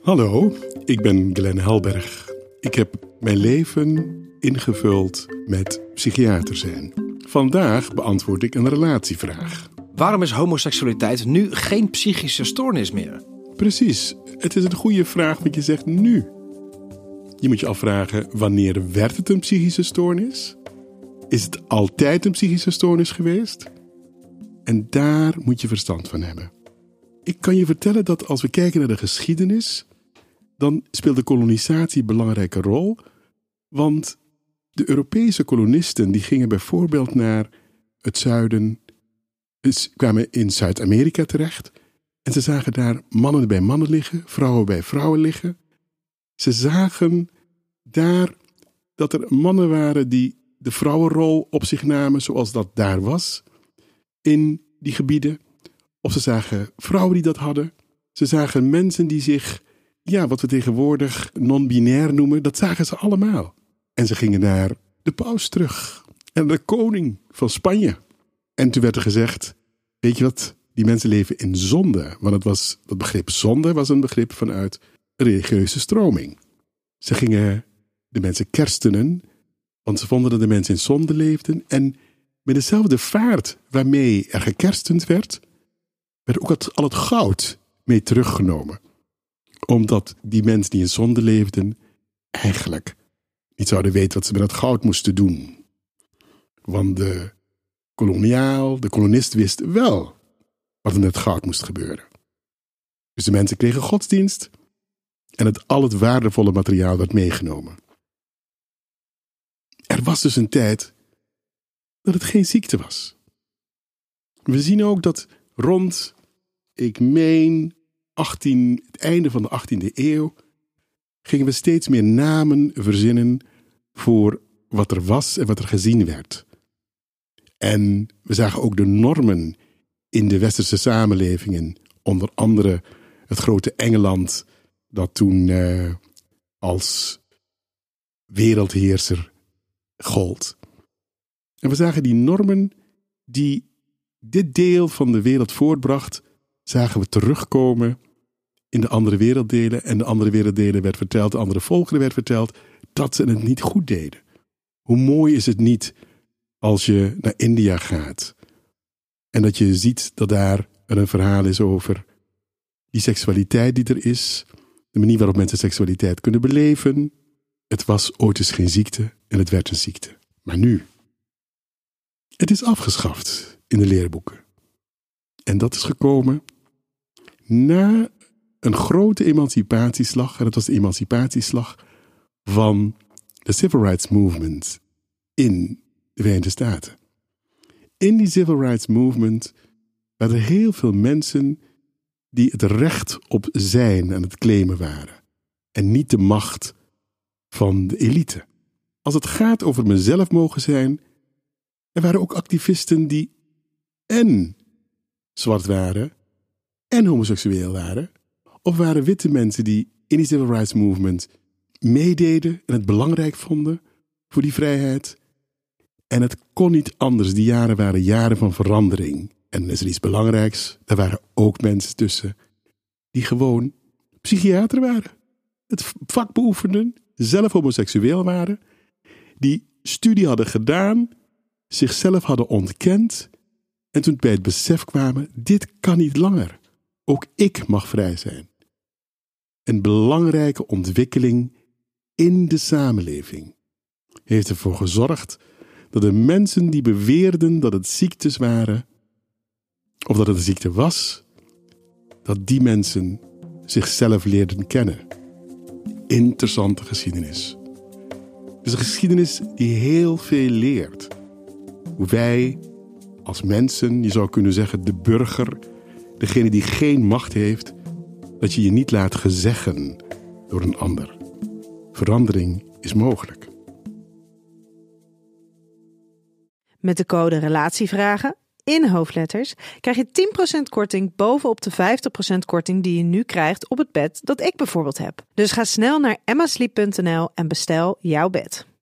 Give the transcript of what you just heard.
Hallo, ik ben Glenn Helberg. Ik heb mijn leven ingevuld met psychiater zijn. Vandaag beantwoord ik een relatievraag. Waarom is homoseksualiteit nu geen psychische stoornis meer? Precies, het is een goede vraag wat je zegt nu. Je moet je afvragen, wanneer werd het een psychische stoornis? Is het altijd een psychische stoornis geweest? En daar moet je verstand van hebben. Ik kan je vertellen dat als we kijken naar de geschiedenis, dan speelt de kolonisatie een belangrijke rol. Want de Europese kolonisten die gingen bijvoorbeeld naar het zuiden, kwamen in Zuid-Amerika terecht. En ze zagen daar mannen bij mannen liggen, vrouwen bij vrouwen liggen. Ze zagen daar dat er mannen waren die de vrouwenrol op zich namen, zoals dat daar was, in die gebieden. Of ze zagen vrouwen die dat hadden. Ze zagen mensen die zich, ja, wat we tegenwoordig non-binair noemen, dat zagen ze allemaal. En ze gingen naar de paus terug en de koning van Spanje. En toen werd er gezegd: Weet je wat, die mensen leven in zonde. Want het was, dat begrip zonde was een begrip vanuit religieuze stroming. Ze gingen de mensen kerstenen, want ze vonden dat de mensen in zonde leefden. En met dezelfde vaart waarmee er gekerstend werd, werd ook al het goud mee teruggenomen. Omdat die mensen die in zonde leefden, eigenlijk niet zouden weten wat ze met dat goud moesten doen. Want de koloniaal, de kolonist wist wel wat er met het goud moest gebeuren. Dus de mensen kregen godsdienst en het, al het waardevolle materiaal werd meegenomen. Er was dus een tijd dat het geen ziekte was. We zien ook dat rond, ik meen, 18, het einde van de 18e eeuw, gingen we steeds meer namen verzinnen voor wat er was en wat er gezien werd. En we zagen ook de normen in de westerse samenlevingen, onder andere het grote Engeland, dat toen eh, als wereldheerser gold. En we zagen die normen die dit deel van de wereld voortbracht, zagen we terugkomen in de andere werelddelen. En de andere werelddelen werd verteld, de andere volkeren werd verteld, dat ze het niet goed deden. Hoe mooi is het niet als je naar India gaat en dat je ziet dat daar een verhaal is over die seksualiteit die er is, de manier waarop mensen seksualiteit kunnen beleven. Het was ooit eens geen ziekte en het werd een ziekte. Maar nu, het is afgeschaft in de leerboeken. En dat is gekomen na een grote emancipatieslag. En dat was de emancipatieslag van de Civil Rights Movement in de Verenigde Staten. In die Civil Rights Movement waren er heel veel mensen die het recht op zijn aan het claimen waren. En niet de macht van de elite. Als het gaat over mezelf mogen zijn, er waren ook activisten die en zwart waren en homoseksueel waren. Of waren witte mensen die in die Civil Rights Movement meededen en het belangrijk vonden voor die vrijheid. En het kon niet anders. Die jaren waren jaren van verandering. En is er iets belangrijks? Er waren ook mensen tussen die gewoon psychiater waren. Het vak beoefenden, zelf homoseksueel waren. Die studie hadden gedaan, zichzelf hadden ontkend. En toen bij het besef kwamen: dit kan niet langer. Ook ik mag vrij zijn. Een belangrijke ontwikkeling in de samenleving. heeft ervoor gezorgd dat de mensen die beweerden dat het ziektes waren, of dat het een ziekte was, dat die mensen zichzelf leerden kennen. Interessante geschiedenis. Dus een geschiedenis die heel veel leert. Hoe wij als mensen, je zou kunnen zeggen de burger, degene die geen macht heeft, dat je je niet laat gezeggen door een ander. Verandering is mogelijk. Met de code Relatievragen in hoofdletters krijg je 10% korting bovenop de 50% korting die je nu krijgt op het bed dat ik bijvoorbeeld heb. Dus ga snel naar emmasleep.nl en bestel jouw bed.